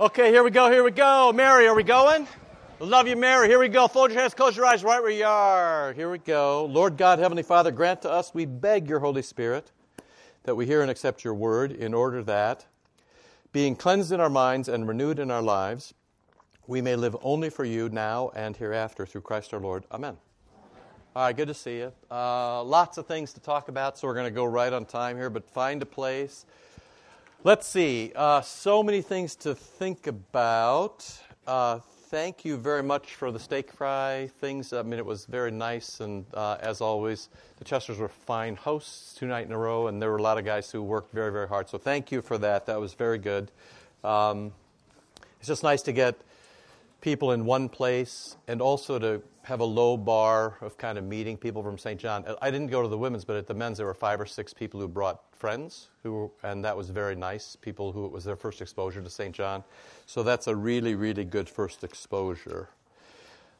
Okay, here we go, here we go. Mary, are we going? Love you, Mary. Here we go. Fold your hands, close your eyes right where you are. Here we go. Lord God, Heavenly Father, grant to us, we beg your Holy Spirit, that we hear and accept your word in order that, being cleansed in our minds and renewed in our lives, we may live only for you now and hereafter through Christ our Lord. Amen. All right, good to see you. Uh, lots of things to talk about, so we're going to go right on time here, but find a place. Let's see. Uh, so many things to think about. Uh, thank you very much for the steak fry things. I mean, it was very nice, and uh, as always, the Chesters were fine hosts two nights in a row, and there were a lot of guys who worked very, very hard. So thank you for that. That was very good. Um, it's just nice to get people in one place and also to have a low bar of kind of meeting people from St. John. I didn't go to the women's, but at the men's there were five or six people who brought friends, who, and that was very nice. People who it was their first exposure to St. John, so that's a really, really good first exposure.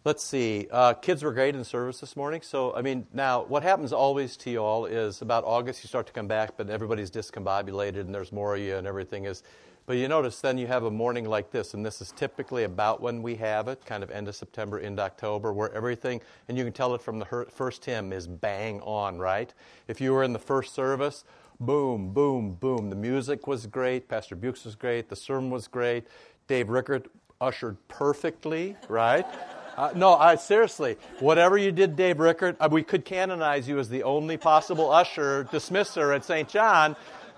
Let's see. Uh, kids were great in service this morning. So, I mean, now what happens always to you all is about August you start to come back, but everybody's discombobulated and there's more of you and everything is but you notice then you have a morning like this, and this is typically about when we have it, kind of end of September, into October, where everything, and you can tell it from the first hymn, is bang on, right? If you were in the first service, boom, boom, boom. The music was great, Pastor Bukes was great, the sermon was great, Dave Rickert ushered perfectly, right? Uh, no, I seriously, whatever you did, Dave Rickert, uh, we could canonize you as the only possible usher dismisser at St. John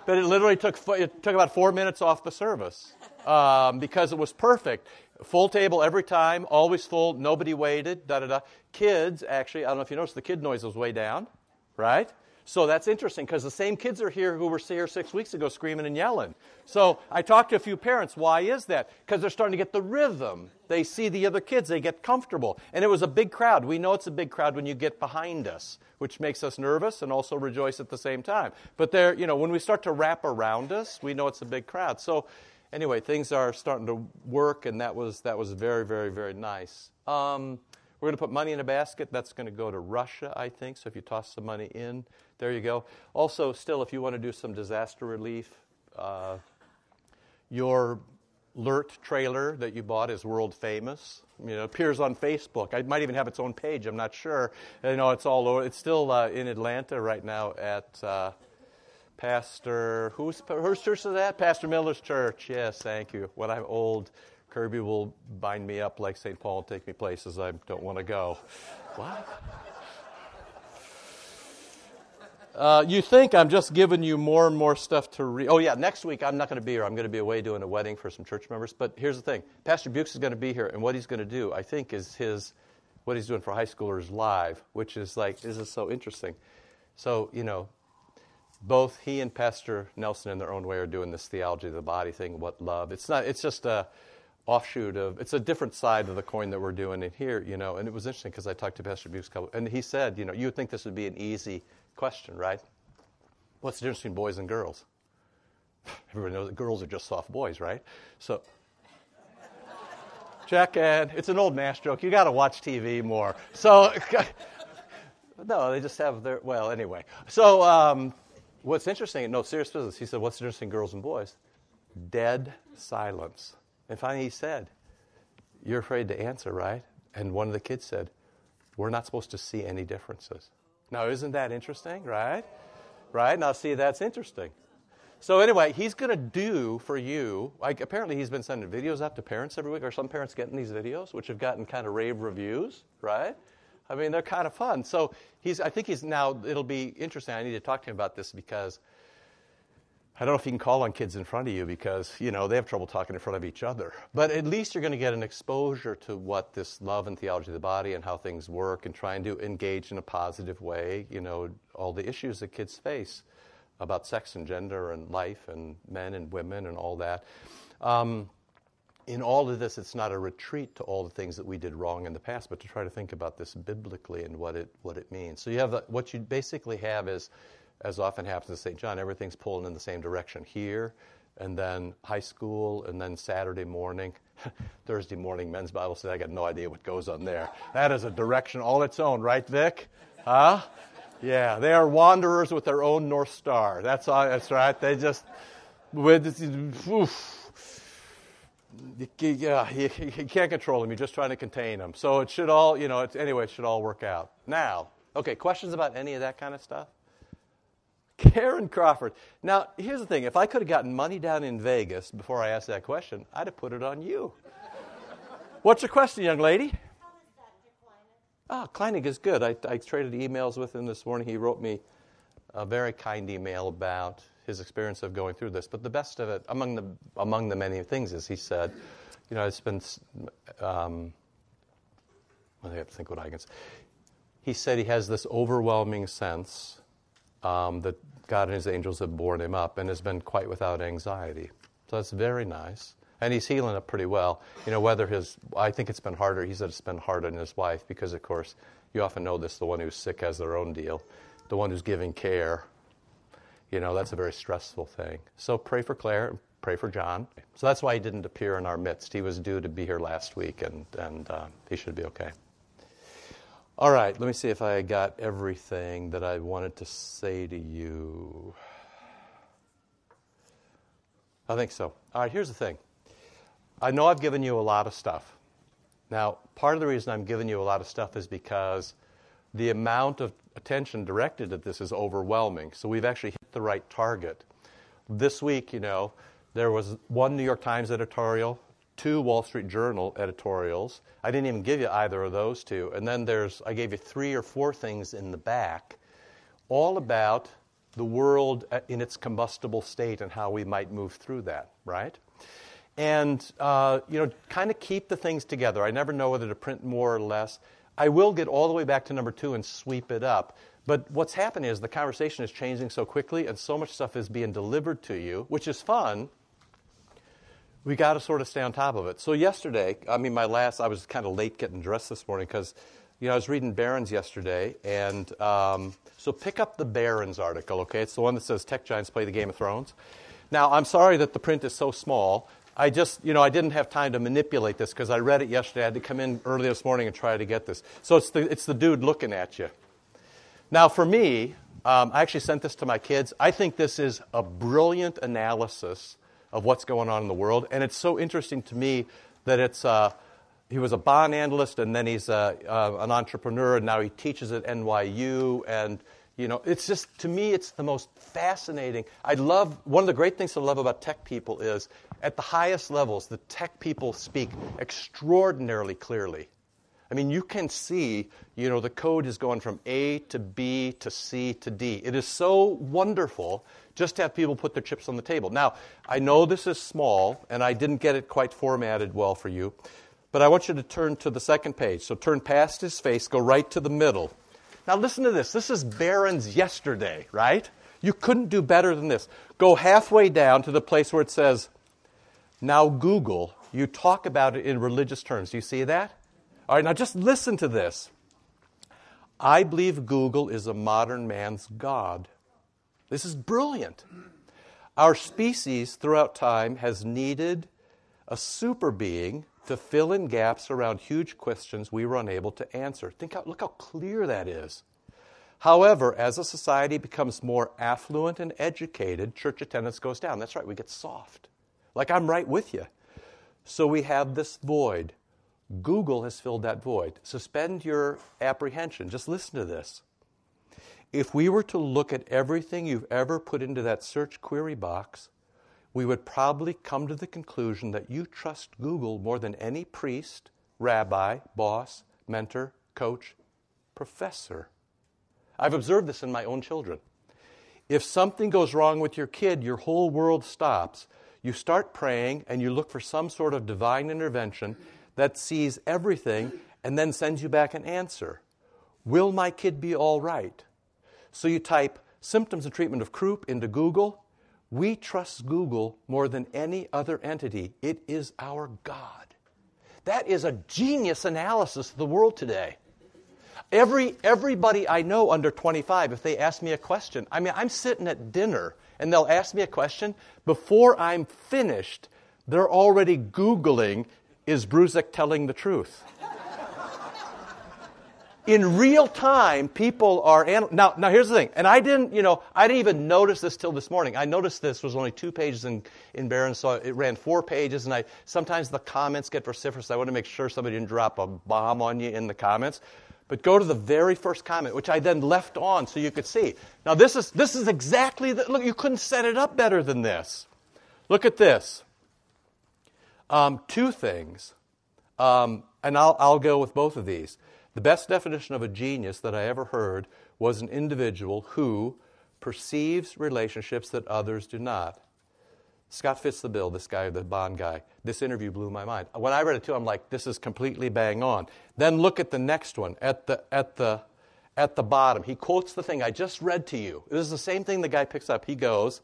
but it literally took, it took about four minutes off the service um, because it was perfect. Full table every time, always full, nobody waited, da da da. Kids, actually, I don't know if you noticed, the kid noise was way down, right? So that's interesting because the same kids are here who were here six weeks ago screaming and yelling. So I talked to a few parents. Why is that? Because they're starting to get the rhythm. They see the other kids, they get comfortable. And it was a big crowd. We know it's a big crowd when you get behind us, which makes us nervous and also rejoice at the same time. But there, you know, when we start to wrap around us, we know it's a big crowd. So anyway, things are starting to work, and that was that was very, very, very nice. Um, we're going to put money in a basket. That's going to go to Russia, I think. So if you toss some money in, there you go. Also, still, if you want to do some disaster relief, uh, your LERT trailer that you bought is world famous. You know, appears on Facebook. It might even have its own page. I'm not sure. You know, it's all over. It's still uh, in Atlanta right now at uh, Pastor who's whose church is that? Pastor Miller's church. Yes, thank you. When I'm old, Kirby will bind me up like St. Paul and take me places I don't want to go. What? Uh, you think I'm just giving you more and more stuff to read. Oh, yeah, next week I'm not going to be here. I'm going to be away doing a wedding for some church members. But here's the thing Pastor Bukes is going to be here, and what he's going to do, I think, is his what he's doing for high schoolers live, which is like, this is so interesting. So, you know, both he and Pastor Nelson, in their own way, are doing this theology of the body thing, what love. It's not, it's just a offshoot of, it's a different side of the coin that we're doing in here, you know. And it was interesting because I talked to Pastor Bukes, couple, and he said, you know, you would think this would be an easy question, right? What's the difference between boys and girls? Everybody knows that girls are just soft boys, right? So, check and it's an old mass joke. You got to watch TV more. So, no, they just have their, well, anyway. So, um, what's interesting, no, serious business, he said, What's the difference between girls and boys? Dead silence. And finally, he said, You're afraid to answer, right? And one of the kids said, We're not supposed to see any differences. Now, isn't that interesting, right? Right? Now, see, that's interesting. So, anyway, he's going to do for you, like, apparently he's been sending videos out to parents every week. Are some parents getting these videos, which have gotten kind of rave reviews, right? I mean, they're kind of fun. So, he's, I think he's now, it'll be interesting. I need to talk to him about this because I don't know if you can call on kids in front of you because, you know, they have trouble talking in front of each other. But at least you're going to get an exposure to what this love and theology of the body and how things work and trying to engage in a positive way, you know, all the issues that kids face about sex and gender and life and men and women and all that. Um, in all of this, it's not a retreat to all the things that we did wrong in the past, but to try to think about this biblically and what it, what it means. So you have the, what you basically have is as often happens at St. John, everything's pulling in the same direction here, and then high school, and then Saturday morning. Thursday morning men's Bible study. I got no idea what goes on there. That is a direction all its own, right, Vic? Huh? Yeah, they are wanderers with their own North Star. That's, all, that's right. They just, with, oof. yeah, you, you, can't control them. You're just trying to contain them. So it should all, you know, anyway, it should all work out. Now, okay, questions about any of that kind of stuff? Karen Crawford. Now, here's the thing. If I could have gotten money down in Vegas before I asked that question, I'd have put it on you. What's your question, young lady? Oh, Kleinig is good. I, I traded emails with him this morning. He wrote me a very kind email about his experience of going through this. But the best of it, among the among the many things, is he said, you know, it's been. Um, I have to think what I can say. He said he has this overwhelming sense um, that God and His angels have borne him up, and has been quite without anxiety. So that's very nice. And he's healing up pretty well. You know, whether his, I think it's been harder. He said it's been harder than his wife because, of course, you often know this the one who's sick has their own deal. The one who's giving care you know, that's a very stressful thing. So pray for Claire, pray for John. So that's why he didn't appear in our midst. He was due to be here last week, and, and uh, he should be okay. All right, let me see if I got everything that I wanted to say to you. I think so. All right, here's the thing. I know I've given you a lot of stuff. Now, part of the reason I'm giving you a lot of stuff is because the amount of attention directed at this is overwhelming. So we've actually hit the right target. This week, you know, there was one New York Times editorial, two Wall Street Journal editorials. I didn't even give you either of those two. And then there's, I gave you three or four things in the back, all about the world in its combustible state and how we might move through that, right? And, uh, you know, kind of keep the things together. I never know whether to print more or less. I will get all the way back to number two and sweep it up. But what's happening is the conversation is changing so quickly and so much stuff is being delivered to you, which is fun. We got to sort of stay on top of it. So, yesterday, I mean, my last, I was kind of late getting dressed this morning because, you know, I was reading Barron's yesterday. And um, so pick up the Barron's article, okay? It's the one that says Tech Giants Play the Game of Thrones. Now, I'm sorry that the print is so small. I just, you know, I didn't have time to manipulate this because I read it yesterday. I had to come in early this morning and try to get this. So it's the, it's the dude looking at you. Now, for me, um, I actually sent this to my kids. I think this is a brilliant analysis of what's going on in the world. And it's so interesting to me that it's, uh, he was a bond analyst and then he's a, uh, an entrepreneur and now he teaches at NYU. And you know, it's just, to me, it's the most fascinating. I love, one of the great things I love about tech people is at the highest levels, the tech people speak extraordinarily clearly. I mean, you can see, you know, the code is going from A to B to C to D. It is so wonderful just to have people put their chips on the table. Now, I know this is small, and I didn't get it quite formatted well for you, but I want you to turn to the second page. So turn past his face, go right to the middle. Now, listen to this. This is Barron's yesterday, right? You couldn't do better than this. Go halfway down to the place where it says, Now Google. You talk about it in religious terms. Do you see that? All right, now just listen to this. I believe Google is a modern man's God. This is brilliant. Our species throughout time has needed a super being to fill in gaps around huge questions we were unable to answer. Think how, look how clear that is. However, as a society becomes more affluent and educated, church attendance goes down. That's right, we get soft. Like I'm right with you. So we have this void. Google has filled that void. Suspend your apprehension. Just listen to this. If we were to look at everything you've ever put into that search query box, we would probably come to the conclusion that you trust Google more than any priest, rabbi, boss, mentor, coach, professor. I've observed this in my own children. If something goes wrong with your kid, your whole world stops. You start praying and you look for some sort of divine intervention that sees everything and then sends you back an answer. Will my kid be all right? So you type symptoms and treatment of croup into Google, we trust Google more than any other entity. It is our God. That is a genius analysis of the world today. Every, everybody I know under 25, if they ask me a question, I mean, I'm sitting at dinner and they'll ask me a question. Before I'm finished, they're already Googling, is Bruzek telling the truth? in real time, people are anal- now. Now here's the thing, and I didn't, you know, I didn't even notice this till this morning. I noticed this was only two pages in in Barron, so it ran four pages, and I sometimes the comments get vociferous. I want to make sure somebody didn't drop a bomb on you in the comments. But go to the very first comment, which I then left on so you could see. Now this is this is exactly the look. You couldn't set it up better than this. Look at this. Um, two things, um, and I'll I'll go with both of these. The best definition of a genius that I ever heard was an individual who perceives relationships that others do not. Scott fits the bill, this guy, the Bond guy. This interview blew my mind. When I read it too, I'm like, this is completely bang on. Then look at the next one at the, at the, at the bottom. He quotes the thing I just read to you. This is the same thing the guy picks up. He goes,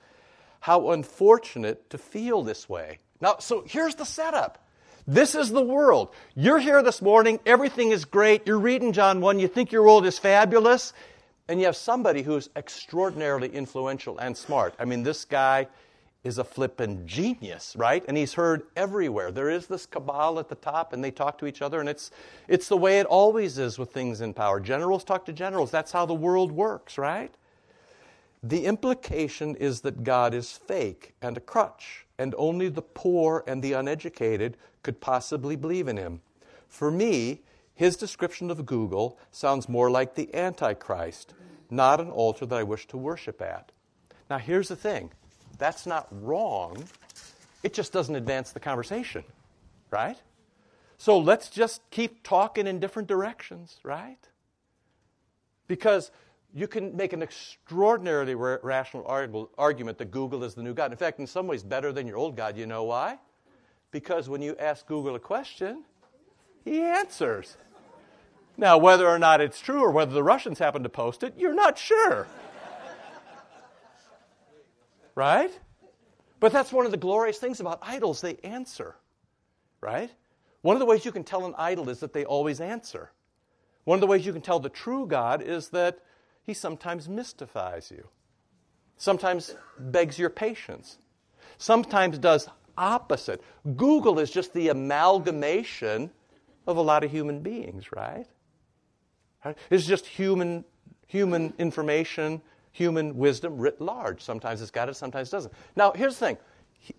How unfortunate to feel this way. Now, so here's the setup. This is the world. You're here this morning, everything is great. You're reading John 1, you think your world is fabulous, and you have somebody who's extraordinarily influential and smart. I mean, this guy is a flippin' genius, right? And he's heard everywhere. There is this cabal at the top, and they talk to each other, and it's, it's the way it always is with things in power. Generals talk to generals. That's how the world works, right? The implication is that God is fake and a crutch, and only the poor and the uneducated could possibly believe in him. For me, his description of Google sounds more like the Antichrist, not an altar that I wish to worship at. Now, here's the thing that's not wrong, it just doesn't advance the conversation, right? So let's just keep talking in different directions, right? Because you can make an extraordinarily rational argument that Google is the new God. In fact, in some ways, better than your old God. You know why? Because when you ask Google a question, he answers. Now, whether or not it's true or whether the Russians happen to post it, you're not sure. right? But that's one of the glorious things about idols. They answer, right? One of the ways you can tell an idol is that they always answer. One of the ways you can tell the true God is that he sometimes mystifies you, sometimes begs your patience, sometimes does opposite. Google is just the amalgamation of a lot of human beings, right? It's just human, human information, human wisdom writ large. Sometimes it's got it, sometimes it doesn't. Now, here's the thing.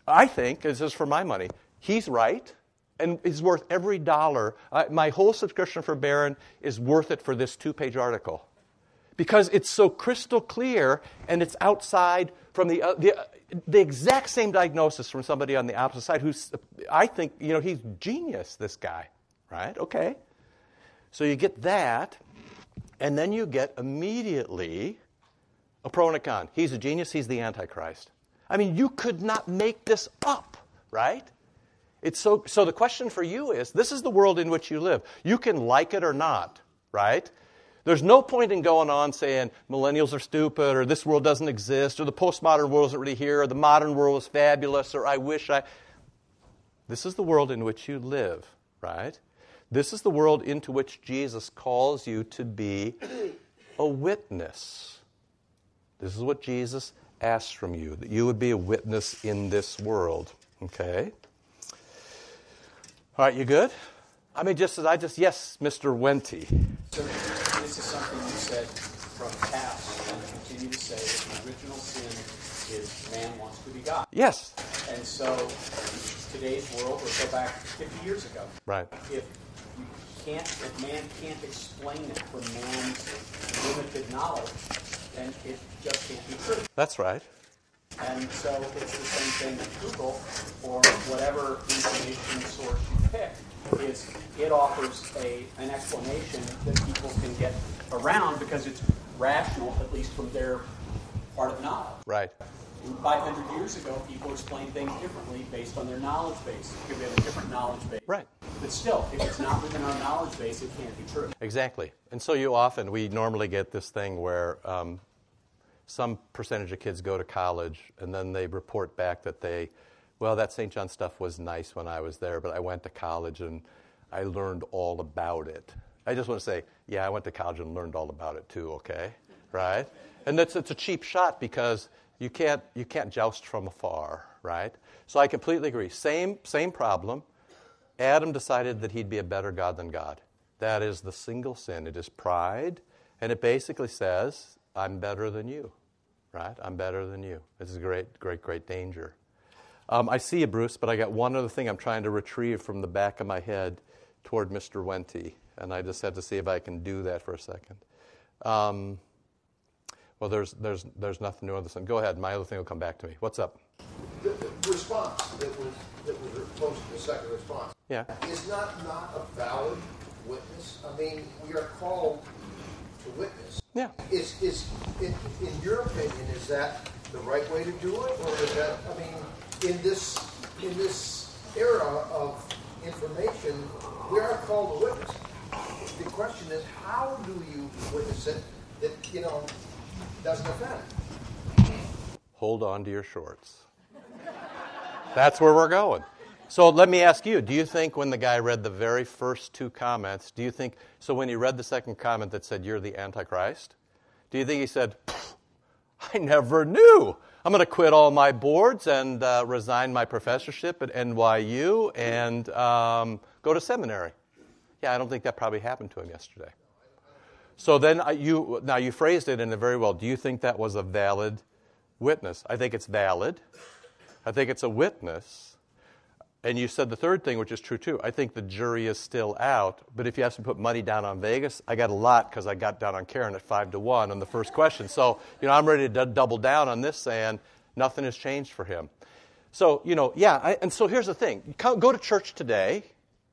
I think, this is for my money, he's right and is worth every dollar. Uh, my whole subscription for Barron is worth it for this two page article because it's so crystal clear and it's outside from the, uh, the, uh, the exact same diagnosis from somebody on the opposite side who's, I think, you know, he's genius, this guy, right? Okay. So you get that, and then you get immediately a pro and a con. He's a genius, he's the Antichrist. I mean, you could not make this up, right? It's so, so the question for you is this is the world in which you live. You can like it or not, right? There's no point in going on saying millennials are stupid or this world doesn't exist or the postmodern world isn't really here or the modern world is fabulous or I wish I. This is the world in which you live, right? This is the world into which Jesus calls you to be a witness. This is what Jesus asks from you, that you would be a witness in this world. Okay? All right, you good? I mean, just as I just, yes, Mr. Wente. So this is something you said from past and continue to say that the original sin is man wants to be God. Yes. And so today's world, let's go back 50 years ago. Right. If you can't, if man can't explain it from man's limited knowledge, then it just can't be true. That's right. And so it's the same thing with Google or whatever information source you pick is it offers a, an explanation that people can get around because it's rational, at least from their part of knowledge. Right. 500 years ago, people explained things differently based on their knowledge base. Because we have a different knowledge base. Right. But still, if it's not within our knowledge base, it can't be true. Exactly. And so you often, we normally get this thing where um, some percentage of kids go to college and then they report back that they well, that St. John stuff was nice when I was there, but I went to college and I learned all about it. I just want to say, yeah, I went to college and learned all about it too, okay? Right? And it's, it's a cheap shot because you can't, you can't joust from afar, right? So I completely agree. Same, same problem. Adam decided that he'd be a better God than God, That is the single sin. It is pride, and it basically says, I'm better than you, right? I'm better than you. This is a great, great, great danger. Um, I see you, Bruce, but I got one other thing I'm trying to retrieve from the back of my head toward Mr. Wente, and I just had to see if I can do that for a second. Um, well, there's, there's, there's nothing new on this one. Go ahead. My other thing will come back to me. What's up? The, the response that was, that was posted, the second response, Yeah. is not, not a valid witness. I mean, we are called to witness. Yeah. Is, is in, in your opinion, is that the right way to do it, or is that? I mean, in this in this era of information, we are called to witness. The question is, how do you witness it that you know doesn't offend? Hold on to your shorts. That's where we're going. So let me ask you do you think when the guy read the very first two comments, do you think, so when he read the second comment that said, You're the Antichrist, do you think he said, I never knew? I'm going to quit all my boards and uh, resign my professorship at NYU and um, go to seminary. Yeah, I don't think that probably happened to him yesterday. So then uh, you now you phrased it in a very well. Do you think that was a valid witness? I think it's valid. I think it's a witness. And you said the third thing, which is true too. I think the jury is still out. But if you have to put money down on Vegas, I got a lot because I got down on Karen at five to one on the first question. So you know I'm ready to d- double down on this, saying nothing has changed for him. So you know, yeah. I, and so here's the thing: go to church today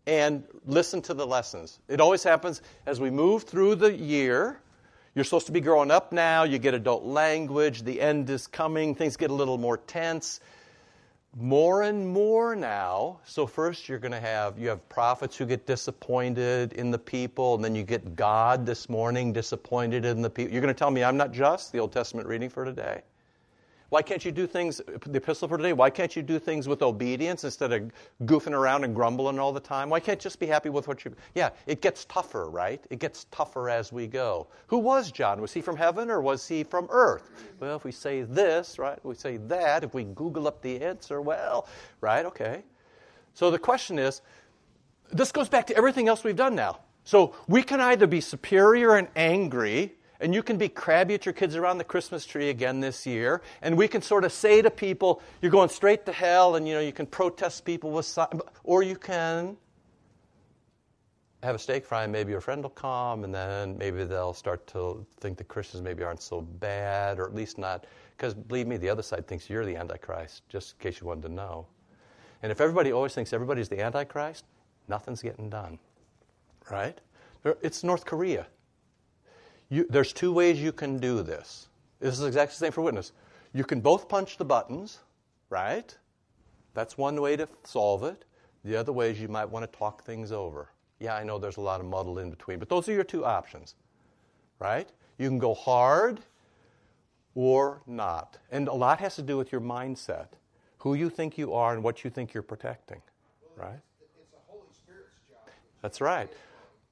and listen to the lessons. It always happens as we move through the year. You're supposed to be growing up now. You get adult language. The end is coming. Things get a little more tense more and more now. So first you're going to have you have prophets who get disappointed in the people, and then you get God this morning disappointed in the people. You're going to tell me I'm not just the Old Testament reading for today. Why can't you do things, the epistle for today, why can't you do things with obedience instead of goofing around and grumbling all the time? Why can't you just be happy with what you. Yeah, it gets tougher, right? It gets tougher as we go. Who was John? Was he from heaven or was he from earth? Well, if we say this, right, we say that, if we Google up the answer, well, right, okay. So the question is this goes back to everything else we've done now. So we can either be superior and angry and you can be crabby at your kids around the Christmas tree again this year. And we can sort of say to people, you're going straight to hell, and you know, you can protest people with or you can have a steak fry and maybe your friend will come and then maybe they'll start to think the Christians maybe aren't so bad, or at least not because believe me, the other side thinks you're the Antichrist, just in case you wanted to know. And if everybody always thinks everybody's the Antichrist, nothing's getting done. Right? It's North Korea. You, there's two ways you can do this. This is exactly the same for witness. You can both punch the buttons, right? That's one way to solve it. The other way is you might want to talk things over. Yeah, I know there's a lot of muddle in between, but those are your two options, right? You can go hard or not. And a lot has to do with your mindset, who you think you are and what you think you're protecting, right? It's the Holy Spirit's job. That's right.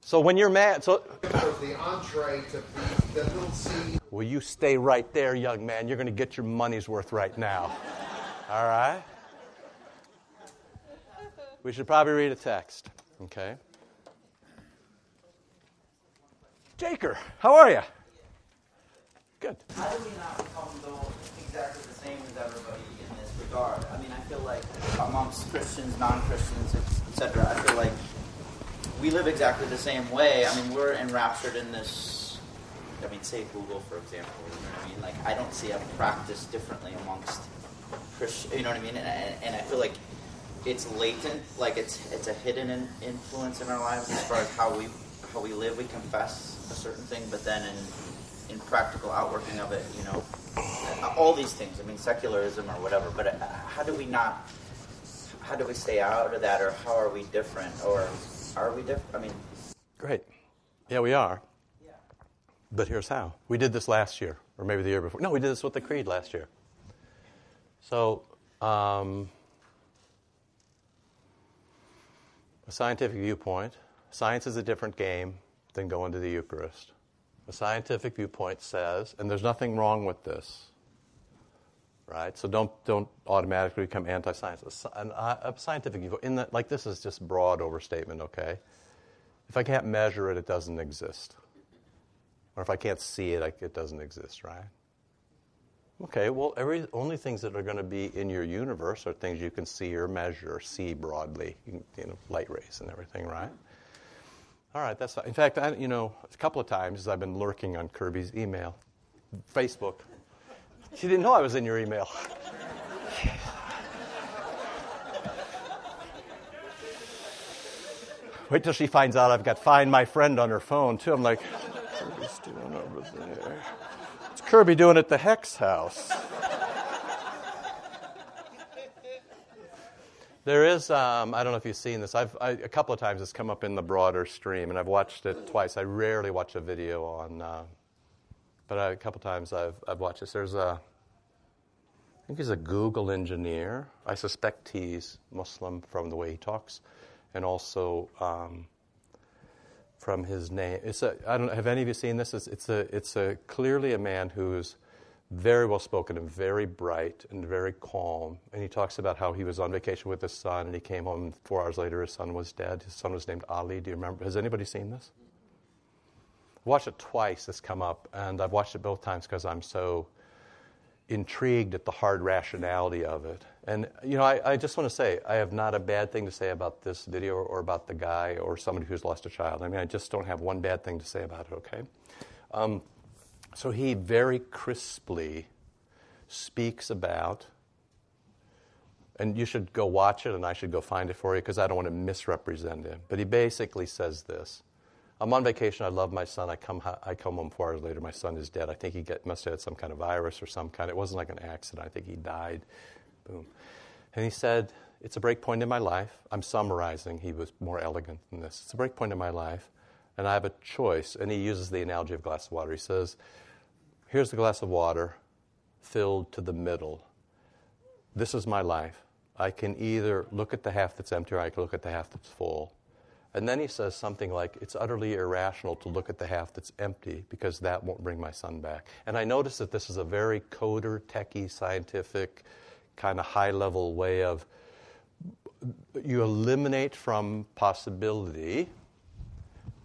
So when you're mad, so the entree to be the little seed. Will you stay right there, young man? You're going to get your money's worth right now. All right. We should probably read a text. Okay. Jaker, how are you? Good. How do we not become though exactly the same as everybody in this regard? I mean, I feel like amongst Christians, non-Christians, etc., I feel like we live exactly the same way. I mean, we're enraptured in this. I mean, say Google, for example. You know what I mean? Like, I don't see a practice differently amongst Christians. You know what I mean? And, and, I feel like it's latent, like it's it's a hidden in, influence in our lives as far as how we how we live. We confess a certain thing, but then in in practical outworking of it, you know, all these things. I mean, secularism or whatever. But uh, how do we not? How do we stay out of that, or how are we different, or are we different? I mean, great. Yeah, we are. Yeah. But here's how. We did this last year, or maybe the year before. No, we did this with the creed last year. So, um, a scientific viewpoint. Science is a different game than going to the Eucharist. A scientific viewpoint says, and there's nothing wrong with this, right? So don't don't automatically become anti-science. A, uh, a scientific viewpoint, in the, like this is just broad overstatement, okay? If I can't measure it, it doesn't exist. Or if I can't see it, it doesn't exist, right? Okay, well, every only things that are going to be in your universe are things you can see or measure, see broadly, you know, light rays and everything, right? All right, that's fine. in fact, I, you know, a couple of times I've been lurking on Kirby's email, Facebook. She didn't know I was in your email. Wait till she finds out I've got Find My Friend on her phone, too. I'm like, Kirby's doing over there. What's Kirby doing at the Hex house? There is, um, I don't know if you've seen this. I've, I, a couple of times it's come up in the broader stream, and I've watched it twice. I rarely watch a video on, uh, but a couple times I've, I've watched this. There's a, I think he's a Google engineer. I suspect he's Muslim from the way he talks and also um, from his name. It's a, I don't have any of you seen this? It's, it's, a, it's a, clearly a man who's very well spoken and very bright and very calm. And he talks about how he was on vacation with his son and he came home four hours later his son was dead. His son was named Ali. Do you remember? Has anybody seen this? Watched it twice. This come up, and I've watched it both times because I'm so intrigued at the hard rationality of it. And, you know, I, I, just want to say, I have not a bad thing to say about this video or about the guy or somebody who's lost a child. I mean, I just don't have one bad thing to say about it, okay? Um, so he very crisply speaks about, and you should go watch it and I should go find it for you because I don't want to misrepresent him. But he basically says this I'm on vacation. I love my son. I come, I come home four hours later. My son is dead. I think he get, must have had some kind of virus or some kind. It wasn't like an accident. I think he died. Boom. And he said, It's a break point in my life. I'm summarizing. He was more elegant than this. It's a break point in my life, and I have a choice. And he uses the analogy of a glass of water. He says, Here's the glass of water filled to the middle. This is my life. I can either look at the half that's empty or I can look at the half that's full. And then he says something like, It's utterly irrational to look at the half that's empty because that won't bring my son back. And I notice that this is a very coder, techie, scientific, kind of high level way of you eliminate from possibility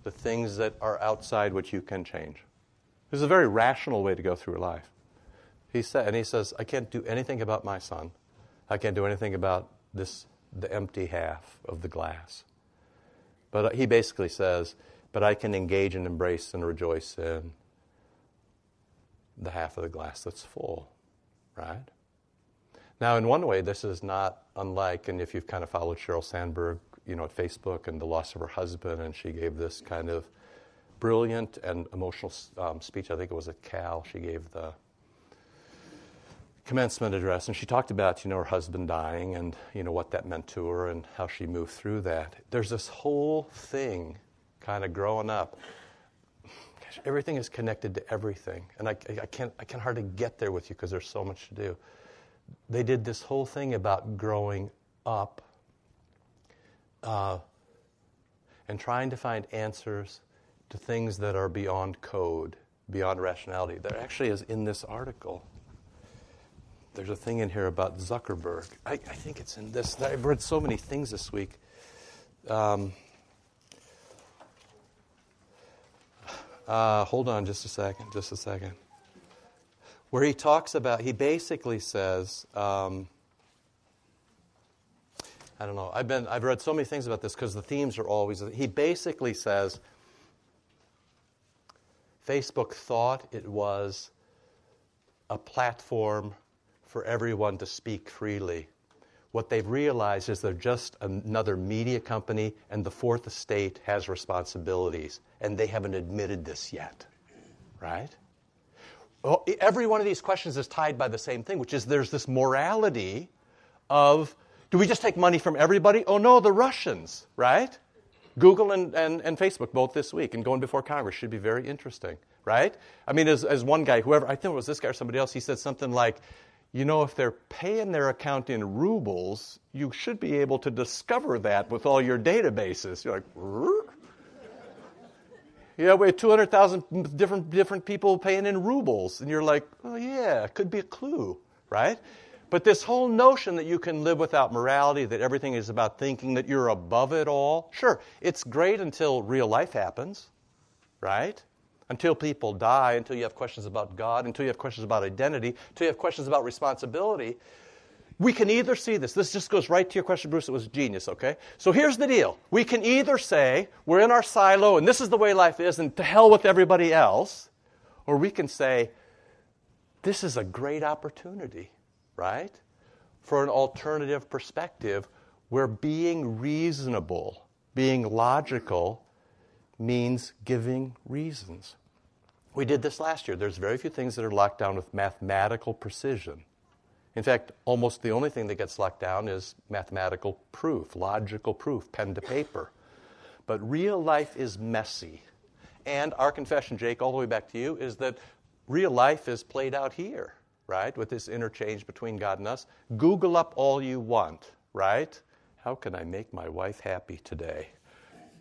the things that are outside which you can change. This is a very rational way to go through life. He said, and he says, I can't do anything about my son. I can't do anything about this, the empty half of the glass. But he basically says, but I can engage and embrace and rejoice in the half of the glass that's full, right? Now, in one way, this is not unlike, and if you've kind of followed Sheryl Sandberg, you know, at Facebook and the loss of her husband, and she gave this kind of brilliant and emotional um, speech. I think it was at Cal. She gave the commencement address, and she talked about you know her husband dying and you know what that meant to her and how she moved through that. There's this whole thing, kind of growing up. Gosh, everything is connected to everything, and I, I can't I can hardly get there with you because there's so much to do. They did this whole thing about growing up uh, and trying to find answers to things that are beyond code, beyond rationality. That actually is in this article there's a thing in here about Zuckerberg. I, I, think it's in this. I've read so many things this week. Um, uh, hold on just a second, just a second. Where he talks about, he basically says, um, I don't know. I've been, I've read so many things about this because the themes are always. He basically says, Facebook thought it was a platform for everyone to speak freely. What they've realized is they're just another media company, and the fourth estate has responsibilities, and they haven't admitted this yet. Right? Well, every one of these questions is tied by the same thing, which is there's this morality of do we just take money from everybody? Oh no, the Russians, right? Google and, and, and Facebook both this week and going before Congress should be very interesting, right? I mean, as, as one guy, whoever, I think it was this guy or somebody else, he said something like, you know, if they're paying their account in rubles, you should be able to discover that with all your databases. You're like, yeah, we have 200,000 different, different people paying in rubles. And you're like, oh, yeah, could be a clue, right? But this whole notion that you can live without morality, that everything is about thinking that you're above it all, sure, it's great until real life happens, right? Until people die, until you have questions about God, until you have questions about identity, until you have questions about responsibility. We can either see this. This just goes right to your question, Bruce. It was genius, okay? So here's the deal. We can either say, we're in our silo and this is the way life is and to hell with everybody else, or we can say, this is a great opportunity, right? For an alternative perspective where being reasonable, being logical, means giving reasons. We did this last year. There's very few things that are locked down with mathematical precision. In fact, almost the only thing that gets locked down is mathematical proof, logical proof, pen to paper. But real life is messy. And our confession, Jake, all the way back to you, is that real life is played out here, right? With this interchange between God and us. Google up all you want, right? How can I make my wife happy today?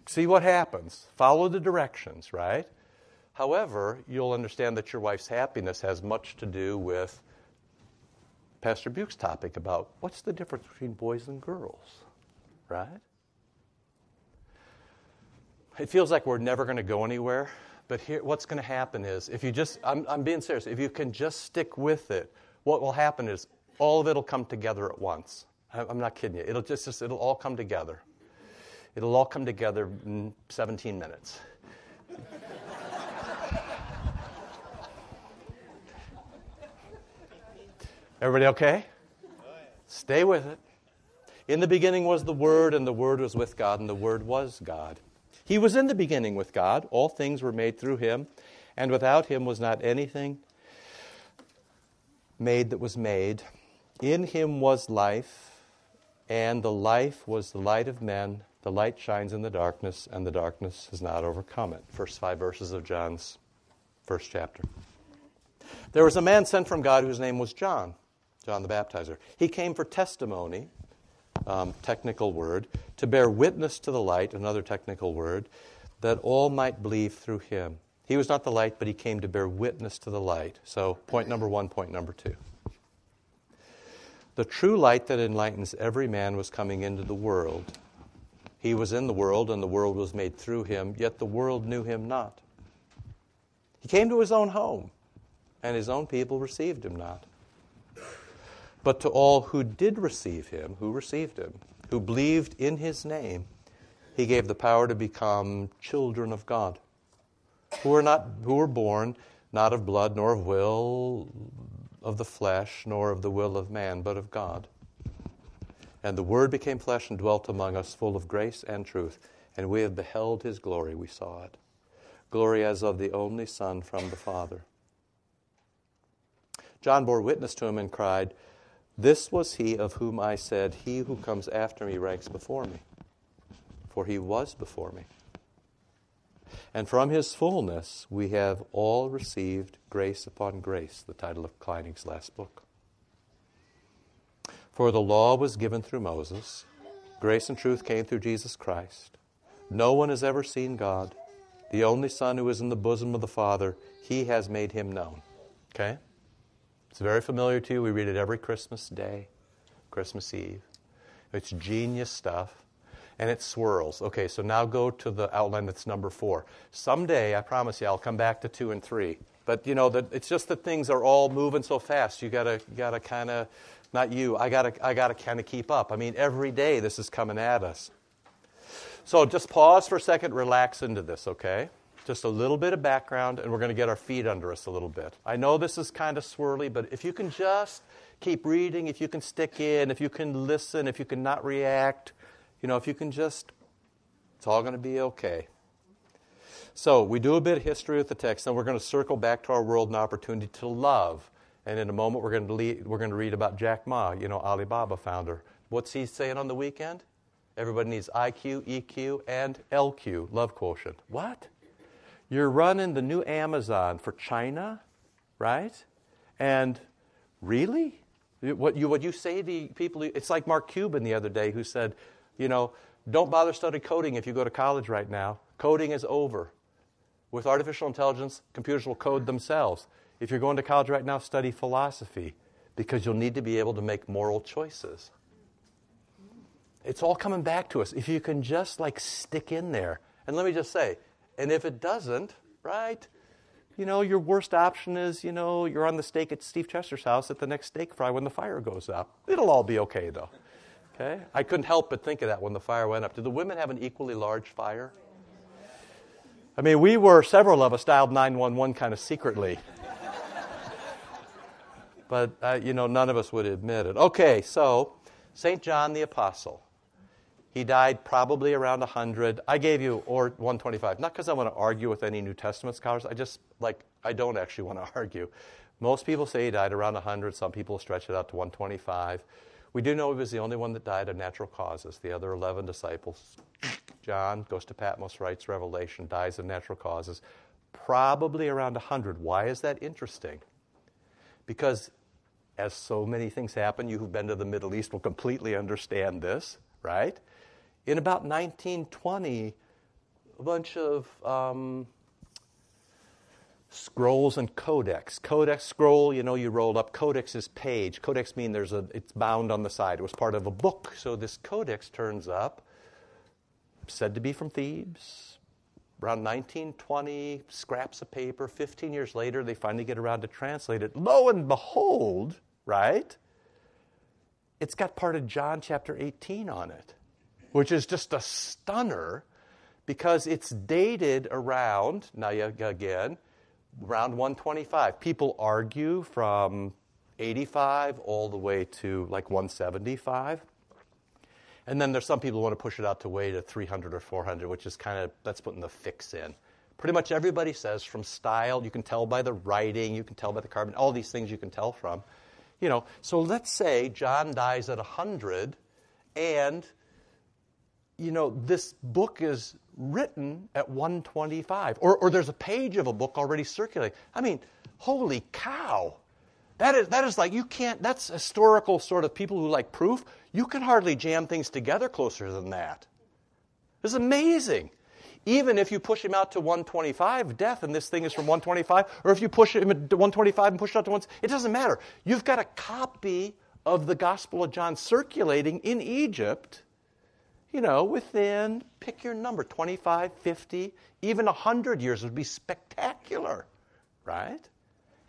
See what happens. Follow the directions, right? However, you'll understand that your wife's happiness has much to do with Pastor Buke's topic about what's the difference between boys and girls, right? It feels like we're never going to go anywhere, but here, what's going to happen is if you just, I'm, I'm being serious, if you can just stick with it, what will happen is all of it will come together at once. I'm not kidding you. It'll just, just it'll all come together. It'll all come together in 17 minutes. Everybody okay? Stay with it. In the beginning was the Word, and the Word was with God, and the Word was God. He was in the beginning with God. All things were made through him, and without him was not anything made that was made. In him was life, and the life was the light of men. The light shines in the darkness, and the darkness has not overcome it. First five verses of John's first chapter. There was a man sent from God whose name was John. John the Baptizer. He came for testimony, um, technical word, to bear witness to the light, another technical word, that all might believe through him. He was not the light, but he came to bear witness to the light. So, point number one, point number two. The true light that enlightens every man was coming into the world. He was in the world, and the world was made through him, yet the world knew him not. He came to his own home, and his own people received him not. But to all who did receive him, who received him, who believed in his name, he gave the power to become children of God, who were, not, who were born not of blood, nor of will of the flesh, nor of the will of man, but of God. And the Word became flesh and dwelt among us, full of grace and truth. And we have beheld his glory, we saw it. Glory as of the only Son from the Father. John bore witness to him and cried, this was he of whom I said, He who comes after me ranks before me, for he was before me. And from his fullness we have all received grace upon grace, the title of Kleinig's last book. For the law was given through Moses, grace and truth came through Jesus Christ. No one has ever seen God. The only Son who is in the bosom of the Father, he has made him known. Okay? It's very familiar to you. We read it every Christmas day, Christmas Eve. It's genius stuff. And it swirls. Okay, so now go to the outline that's number four. Someday, I promise you, I'll come back to two and three. But you know, the, it's just that things are all moving so fast. You gotta, you gotta kind of, not you. I gotta, I gotta kind of keep up. I mean, every day this is coming at us. So just pause for a second, relax into this, okay? just a little bit of background, and we're going to get our feet under us a little bit. I know this is kind of swirly, but if you can just keep reading, if you can stick in, if you can listen, if you can not react, you know, if you can just, it's all going to be okay. So we do a bit of history with the text, and we're going to circle back to our world and opportunity to love. And in a moment, we're going to, lead, we're going to read about Jack Ma, you know, Alibaba founder. What's he saying on the weekend? Everybody needs IQ, EQ, and LQ, love quotient. What? You're running the new Amazon for China, right? And really? What you, what you say to people, it's like Mark Cuban the other day who said, you know, don't bother studying coding if you go to college right now. Coding is over. With artificial intelligence, computers will code themselves. If you're going to college right now, study philosophy because you'll need to be able to make moral choices. It's all coming back to us. If you can just like stick in there. And let me just say, and if it doesn't, right? You know, your worst option is, you know, you're on the stake at Steve Chester's house at the next steak fry when the fire goes up. It'll all be okay, though. Okay? I couldn't help but think of that when the fire went up. Did the women have an equally large fire? I mean, we were, several of us dialed 911 kind of secretly. but, uh, you know, none of us would admit it. Okay, so St. John the Apostle. He died probably around 100. I gave you or 125, not because I want to argue with any New Testament scholars. I just, like, I don't actually want to argue. Most people say he died around 100. Some people stretch it out to 125. We do know he was the only one that died of natural causes. The other 11 disciples, John goes to Patmos, writes Revelation, dies of natural causes, probably around 100. Why is that interesting? Because as so many things happen, you who've been to the Middle East will completely understand this, right? In about 1920, a bunch of um, scrolls and codex. Codex scroll, you know, you rolled up. Codex is page. Codex mean there's a it's bound on the side. It was part of a book. So this codex turns up, said to be from Thebes. Around 1920, scraps of paper. 15 years later, they finally get around to translate it. Lo and behold, right? It's got part of John chapter 18 on it which is just a stunner because it's dated around, now again, around 125. People argue from 85 all the way to like 175. And then there's some people who want to push it out to way to 300 or 400, which is kind of, that's putting the fix in. Pretty much everybody says from style, you can tell by the writing, you can tell by the carbon, all these things you can tell from. You know, so let's say John dies at 100 and you know, this book is written at 125, or, or there's a page of a book already circulating. I mean, holy cow. That is, that is like, you can't, that's historical sort of people who like proof. You can hardly jam things together closer than that. It's amazing. Even if you push him out to 125 death and this thing is from 125, or if you push him to 125 and push it out to 1, it doesn't matter. You've got a copy of the Gospel of John circulating in Egypt you know, within, pick your number, 25, 50, even 100 years would be spectacular, right?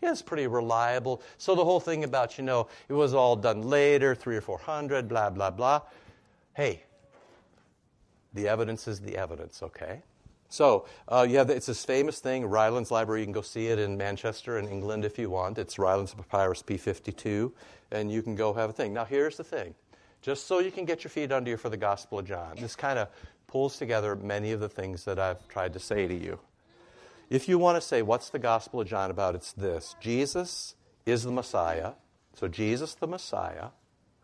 Yeah, it's pretty reliable. So the whole thing about, you know, it was all done later, three or 400, blah, blah, blah. Hey, the evidence is the evidence, okay? So uh, have it's this famous thing, Rylands Library. You can go see it in Manchester in England if you want. It's Rylands Papyrus P52, and you can go have a thing. Now here's the thing: just so you can get your feet under you for the Gospel of John. This kind of pulls together many of the things that I've tried to say to you. If you want to say, what's the Gospel of John about? It's this Jesus is the Messiah. So, Jesus the Messiah,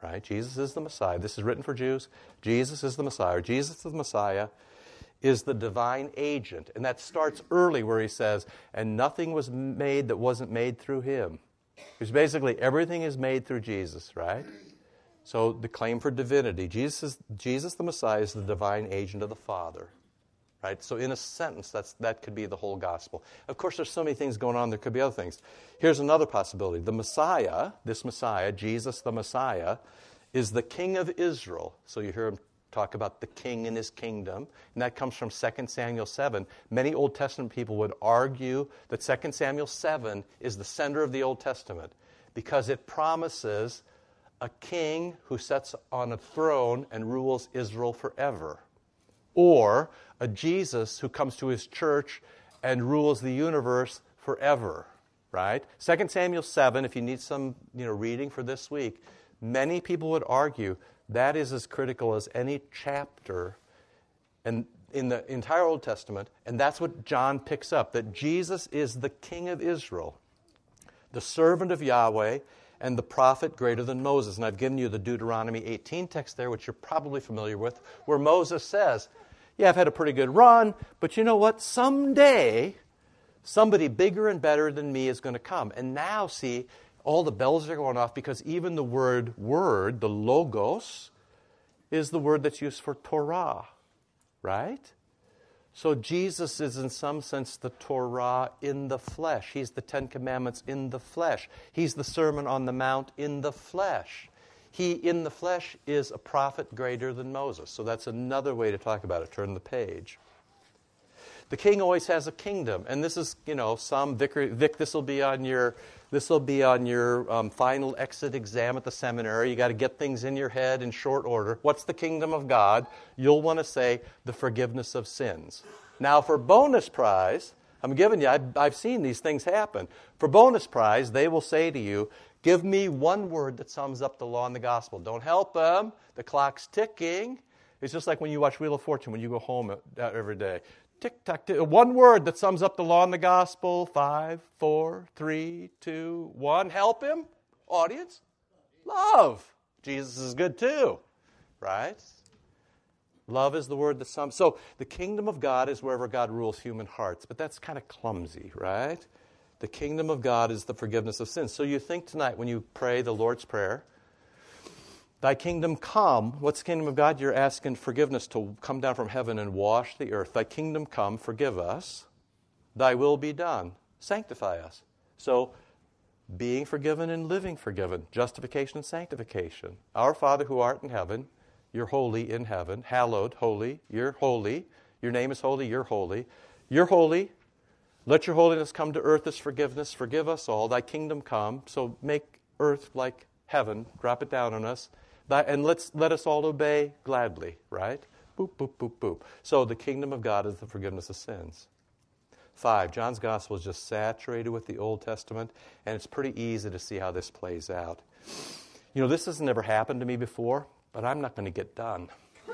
right? Jesus is the Messiah. This is written for Jews. Jesus is the Messiah. Jesus the Messiah is the divine agent. And that starts early where he says, and nothing was made that wasn't made through him. Because basically everything is made through Jesus, right? So the claim for divinity, Jesus, Jesus the Messiah is the divine agent of the Father. Right? So in a sentence, that's, that could be the whole gospel. Of course, there's so many things going on, there could be other things. Here's another possibility. The Messiah, this Messiah, Jesus the Messiah, is the King of Israel. So you hear him talk about the king and his kingdom, and that comes from 2 Samuel 7. Many Old Testament people would argue that 2 Samuel 7 is the center of the Old Testament because it promises a king who sits on a throne and rules Israel forever, or a Jesus who comes to his church and rules the universe forever, right? 2 Samuel 7, if you need some you know, reading for this week, many people would argue that is as critical as any chapter in, in the entire Old Testament, and that's what John picks up that Jesus is the King of Israel, the servant of Yahweh, and the prophet greater than Moses. And I've given you the Deuteronomy 18 text there, which you're probably familiar with, where Moses says, Yeah, I've had a pretty good run, but you know what? Someday, somebody bigger and better than me is going to come. And now, see, all the bells are going off because even the word word, the logos, is the word that's used for Torah, right? So Jesus is, in some sense, the Torah in the flesh. He's the Ten Commandments in the flesh. He's the Sermon on the Mount in the flesh. He, in the flesh, is a prophet greater than Moses. So that's another way to talk about it. Turn the page. The king always has a kingdom, and this is, you know, some vicar, Vic. This will be on your, this will be on your um, final exit exam at the seminary. You got to get things in your head in short order. What's the kingdom of God? You'll want to say the forgiveness of sins. Now, for bonus prize, I'm giving you. I've, I've seen these things happen. For bonus prize, they will say to you, "Give me one word that sums up the law and the gospel." Don't help them. The clock's ticking. It's just like when you watch Wheel of Fortune when you go home every day tick tock, tick. One word that sums up the law and the gospel. Five, four, three, two, one. Help him, audience. Love. Jesus is good too, right? Love is the word that sums. So the kingdom of God is wherever God rules human hearts, but that's kind of clumsy, right? The kingdom of God is the forgiveness of sins. So you think tonight when you pray the Lord's Prayer, Thy kingdom come. What's the kingdom of God? You're asking forgiveness to come down from heaven and wash the earth. Thy kingdom come, forgive us. Thy will be done. Sanctify us. So, being forgiven and living forgiven, justification and sanctification. Our Father who art in heaven, you're holy in heaven, hallowed, holy, you're holy. Your name is holy, you're holy. You're holy. Let your holiness come to earth as forgiveness. Forgive us all. Thy kingdom come. So make earth like heaven. Drop it down on us and let's let us all obey gladly, right? Boop, boop, boop, boop. So the kingdom of God is the forgiveness of sins. Five, John's gospel is just saturated with the Old Testament, and it's pretty easy to see how this plays out. You know, this has never happened to me before, but I'm not going to get done.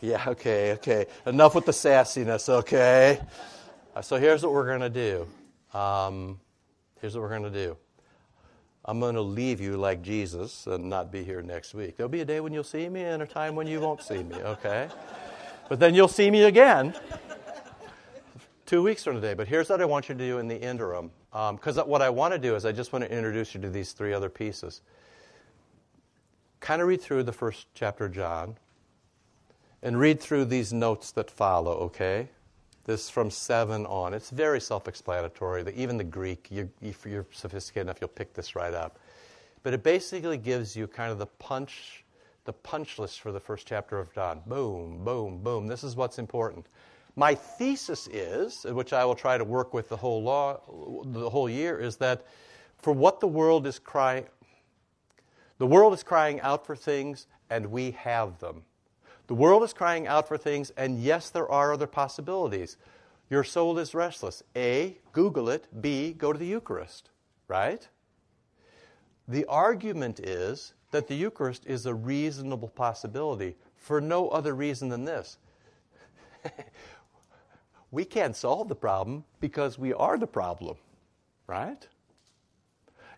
yeah, okay, okay. Enough with the sassiness, okay? So here's what we're going to do. Um, here's what we're going to do. I'm going to leave you like Jesus and not be here next week. There'll be a day when you'll see me and a time when you won't see me, okay? But then you'll see me again two weeks from today. But here's what I want you to do in the interim. Because um, what I want to do is I just want to introduce you to these three other pieces. Kind of read through the first chapter of John and read through these notes that follow, okay? This from 7 on. It's very self explanatory. Even the Greek, you, if you're sophisticated enough, you'll pick this right up. But it basically gives you kind of the punch, the punch list for the first chapter of John. Boom, boom, boom. This is what's important. My thesis is, which I will try to work with the whole law, the whole year, is that for what the world is crying, the world is crying out for things, and we have them. The world is crying out for things, and yes, there are other possibilities. Your soul is restless. A, Google it. B, go to the Eucharist, right? The argument is that the Eucharist is a reasonable possibility for no other reason than this. we can't solve the problem because we are the problem, right?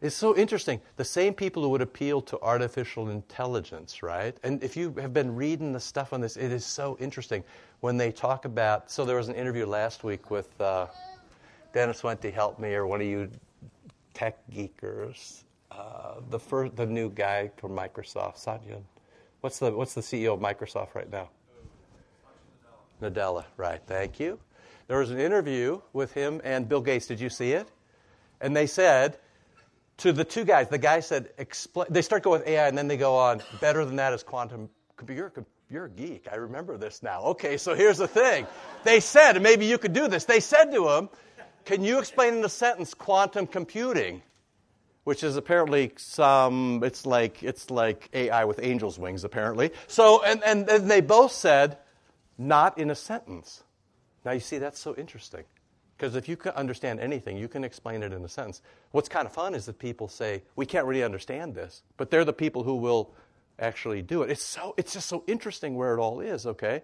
It's so interesting. The same people who would appeal to artificial intelligence, right? And if you have been reading the stuff on this, it is so interesting when they talk about. So there was an interview last week with uh, Dennis to help me, or one of you tech geekers. Uh, the first, the new guy from Microsoft, Satya. What's the what's the CEO of Microsoft right now? Nadella, right? Thank you. There was an interview with him and Bill Gates. Did you see it? And they said to the two guys. The guy said, explain. They start going with AI, and then they go on. Better than that is quantum. You're, you're a geek. I remember this now. Okay, so here's the thing. They said, and maybe you could do this. They said to him, "Can you explain in a sentence quantum computing?" Which is apparently some. It's like it's like AI with angel's wings, apparently. So, and and, and they both said, "Not in a sentence." Now you see, that's so interesting. Because if you can understand anything, you can explain it in a sentence. What's kind of fun is that people say, we can't really understand this, but they're the people who will actually do it. It's, so, it's just so interesting where it all is, okay?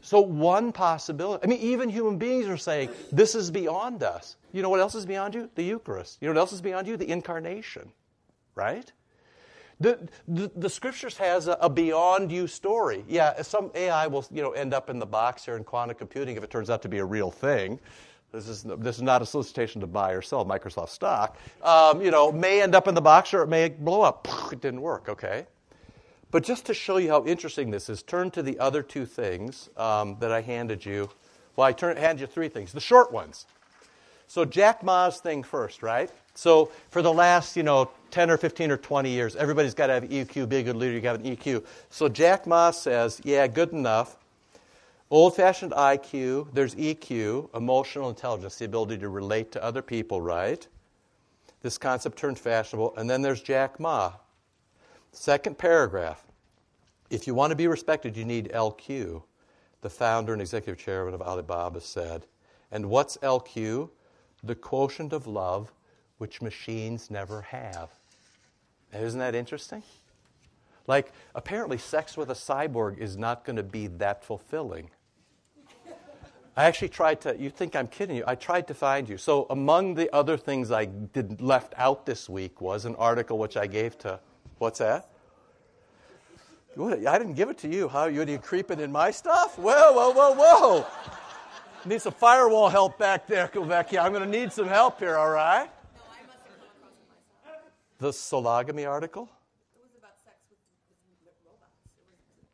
So, one possibility, I mean, even human beings are saying, this is beyond us. You know what else is beyond you? The Eucharist. You know what else is beyond you? The Incarnation, right? The, the, the, scriptures has a, a, beyond you story. Yeah, some AI will you know end up in the box here in quantum computing if it turns out to be a real thing. This is, this is not a solicitation to buy or sell Microsoft stock. Um, you know, may end up in the box or it may blow up. It didn't work, okay? But just to show you how interesting this is, turn to the other two things um, that I handed you. Well, I turn, handed you three things, the short ones. So Jack Ma's thing first, right? So for the last, you know, 10 or 15 or 20 years, everybody's got to have EQ, be a good leader, you got an EQ. So Jack Ma says, yeah, good enough. Old fashioned IQ, there's EQ, emotional intelligence, the ability to relate to other people, right? This concept turned fashionable. And then there's Jack Ma. Second paragraph. If you want to be respected, you need LQ. The founder and executive chairman of Alibaba said. And what's LQ? The quotient of love which machines never have. Isn't that interesting? Like, apparently, sex with a cyborg is not going to be that fulfilling. I actually tried to, you think I'm kidding you, I tried to find you. So, among the other things I did left out this week was an article which I gave to, what's that? I didn't give it to you. How you, you creeping in my stuff? Whoa, whoa, whoa, whoa. Need some firewall help back there, Kovecchia. I'm going to need some help here, all right? The Sologamy article?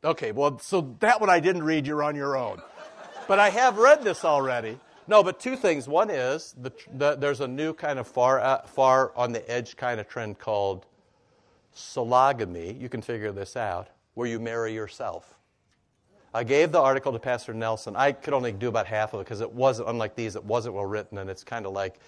Okay, well, so that one I didn't read. You're on your own. But I have read this already. No, but two things. One is the, the, there's a new kind of far, uh, far on the edge kind of trend called sologamy. You can figure this out, where you marry yourself. I gave the article to Pastor Nelson. I could only do about half of it because it wasn't, unlike these, it wasn't well written, and it's kind of like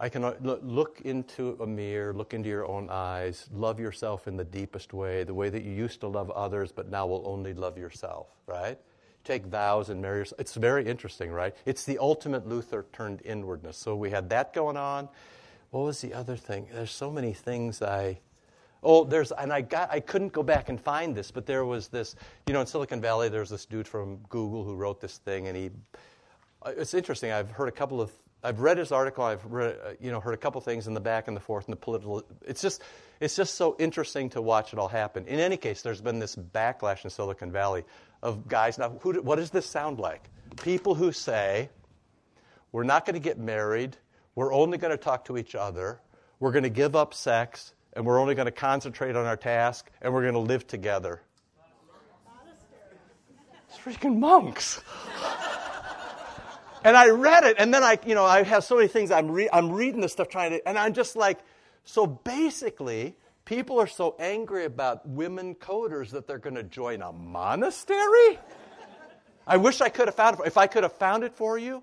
I can uh, look into a mirror, look into your own eyes, love yourself in the deepest way, the way that you used to love others, but now will only love yourself, right? Take vows and marry yourself. It's very interesting, right? It's the ultimate Luther turned inwardness. So we had that going on. What was the other thing? There's so many things I. Oh, there's, and I got, I couldn't go back and find this, but there was this, you know, in Silicon Valley, there's this dude from Google who wrote this thing, and he, uh, it's interesting. I've heard a couple of I've read his article. I've read, uh, you know heard a couple things in the back and the forth and the political. It's just it's just so interesting to watch it all happen. In any case, there's been this backlash in Silicon Valley of guys. Now, who, what does this sound like? People who say we're not going to get married. We're only going to talk to each other. We're going to give up sex, and we're only going to concentrate on our task, and we're going to live together. It's freaking monks. And I read it, and then I, you know, I have so many things. I'm, re- I'm reading this stuff, trying to, and I'm just like, so basically, people are so angry about women coders that they're going to join a monastery. I wish I could have found it. If I could have found it for you,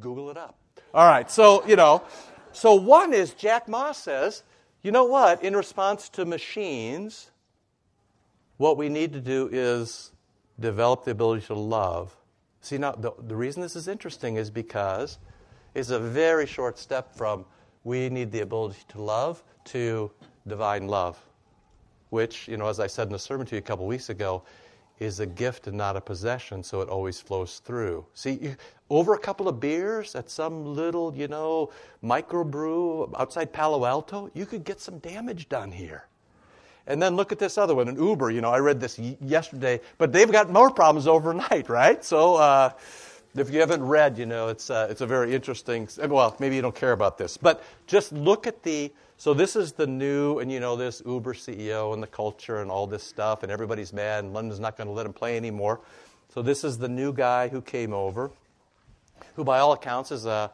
Google it up. All right, so you know, so one is Jack Ma says, you know what? In response to machines, what we need to do is develop the ability to love See, now, the, the reason this is interesting is because it's a very short step from we need the ability to love to divine love, which, you know, as I said in a sermon to you a couple weeks ago, is a gift and not a possession, so it always flows through. See, you, over a couple of beers at some little, you know, microbrew outside Palo Alto, you could get some damage done here. And then look at this other one, an Uber. You know, I read this yesterday, but they've got more problems overnight, right? So uh, if you haven't read, you know, it's, uh, it's a very interesting, well, maybe you don't care about this, but just look at the, so this is the new, and you know, this Uber CEO and the culture and all this stuff, and everybody's mad, and London's not going to let him play anymore. So this is the new guy who came over, who by all accounts is a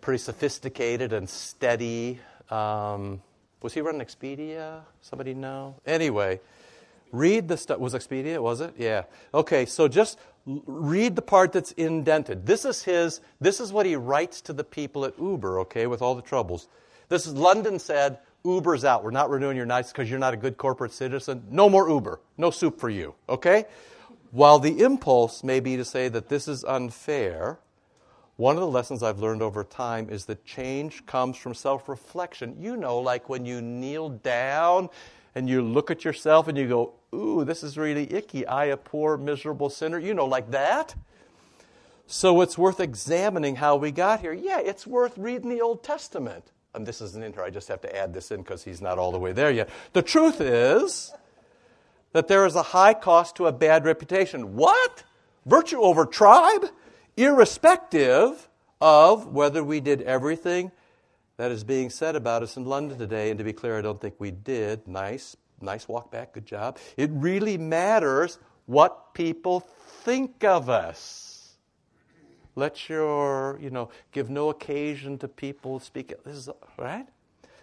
pretty sophisticated and steady um, was he running Expedia? Somebody know? Anyway, read the stuff. Was Expedia? Was it? Yeah. Okay, so just read the part that's indented. This is his. This is what he writes to the people at Uber. Okay, with all the troubles. This is London said. Uber's out. We're not renewing your nights because you're not a good corporate citizen. No more Uber. No soup for you. Okay? While the impulse may be to say that this is unfair, one of the lessons I've learned over time is that change comes from self reflection. You know, like when you kneel down and you look at yourself and you go, Ooh, this is really icky. I, a poor, miserable sinner. You know, like that. So it's worth examining how we got here. Yeah, it's worth reading the Old Testament. And this is an intro. I just have to add this in because he's not all the way there yet. The truth is that there is a high cost to a bad reputation. What? Virtue over tribe? irrespective of whether we did everything that is being said about us in London today. And to be clear, I don't think we did. Nice nice walk back, good job. It really matters what people think of us. Let your, you know, give no occasion to people speak. This is, right?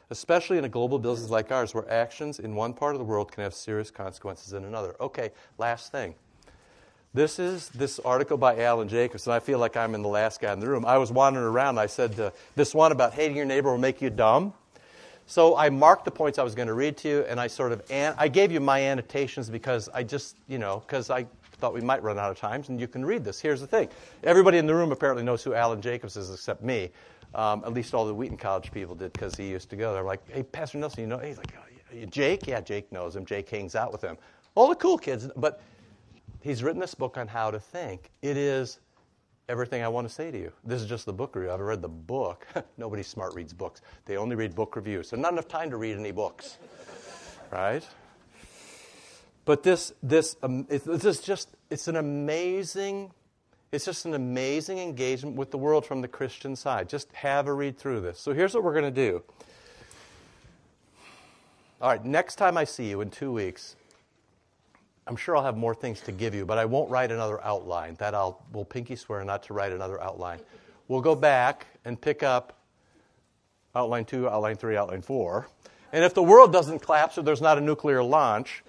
Especially in a global business like ours, where actions in one part of the world can have serious consequences in another. Okay, last thing. This is this article by Alan Jacobs, and I feel like I'm in the last guy in the room. I was wandering around. I said, uh, This one about hating your neighbor will make you dumb. So I marked the points I was going to read to you, and I sort of an- I gave you my annotations because I just, you know, because I thought we might run out of times, and you can read this. Here's the thing: everybody in the room apparently knows who Alan Jacobs is, except me. Um, at least all the Wheaton College people did, because he used to go there. I'm like, hey, Pastor Nelson, you know? He's like, oh, Jake, yeah, Jake knows him. Jake hangs out with him. All the cool kids, but he's written this book on how to think. It is everything I want to say to you. This is just the book review. I've read the book. Nobody smart reads books. They only read book reviews. So not enough time to read any books, right? But this, this, um, it, this is just, it's an amazing, it's just an amazing engagement with the world from the Christian side. Just have a read through this. So here's what we're going to do. All right, next time I see you in two weeks, I'm sure I'll have more things to give you, but I won't write another outline. That I'll will pinky swear not to write another outline. We'll go back and pick up outline two, outline three, outline four. And if the world doesn't collapse or there's not a nuclear launch,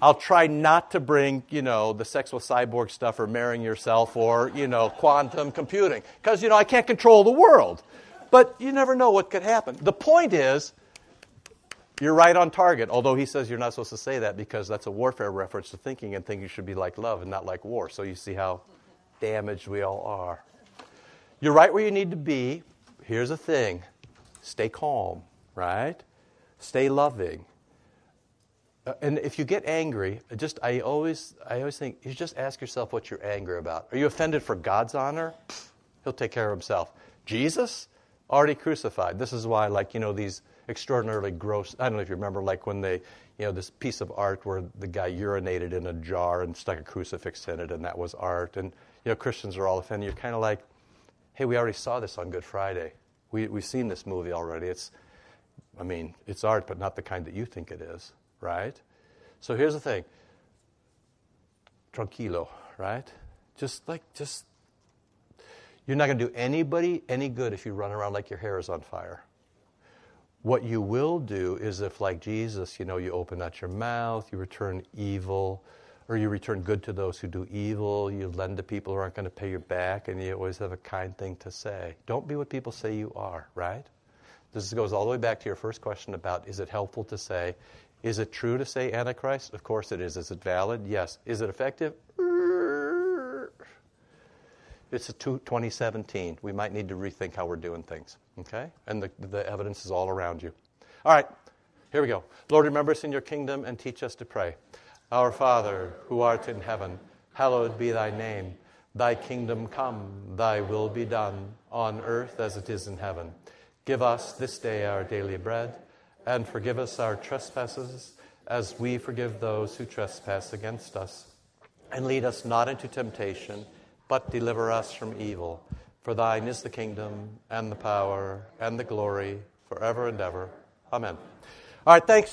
I'll try not to bring, you know, the sex with cyborg stuff or marrying yourself or, you know, quantum computing. Because, you know, I can't control the world. But you never know what could happen. The point is, you're right on target, although he says you're not supposed to say that because that's a warfare reference to thinking and thinking should be like love and not like war. So you see how damaged we all are. You're right where you need to be. Here's the thing stay calm, right? Stay loving. Uh, and if you get angry, just I always I always think you just ask yourself what you're angry about. Are you offended for God's honor? He'll take care of himself. Jesus already crucified. This is why like, you know, these extraordinarily gross. I don't know if you remember, like when they, you know, this piece of art where the guy urinated in a jar and stuck a crucifix in it, and that was art. And you know, Christians are all offended. You're kind of like, hey, we already saw this on Good Friday. We we've seen this movie already. It's, I mean, it's art, but not the kind that you think it is, right? So here's the thing. Tranquilo, right? Just like just. You're not going to do anybody any good if you run around like your hair is on fire. What you will do is if, like Jesus, you know, you open out your mouth, you return evil, or you return good to those who do evil, you lend to people who aren't going to pay you back, and you always have a kind thing to say. Don't be what people say you are, right? This goes all the way back to your first question about is it helpful to say, is it true to say Antichrist? Of course it is. Is it valid? Yes. Is it effective? It's a 2017. We might need to rethink how we're doing things. Okay? And the, the evidence is all around you. All right, here we go. Lord, remember us in your kingdom and teach us to pray. Our Father, who art in heaven, hallowed be thy name. Thy kingdom come, thy will be done, on earth as it is in heaven. Give us this day our daily bread, and forgive us our trespasses, as we forgive those who trespass against us. And lead us not into temptation but deliver us from evil. For thine is the kingdom and the power and the glory forever and ever. Amen. All right, thanks.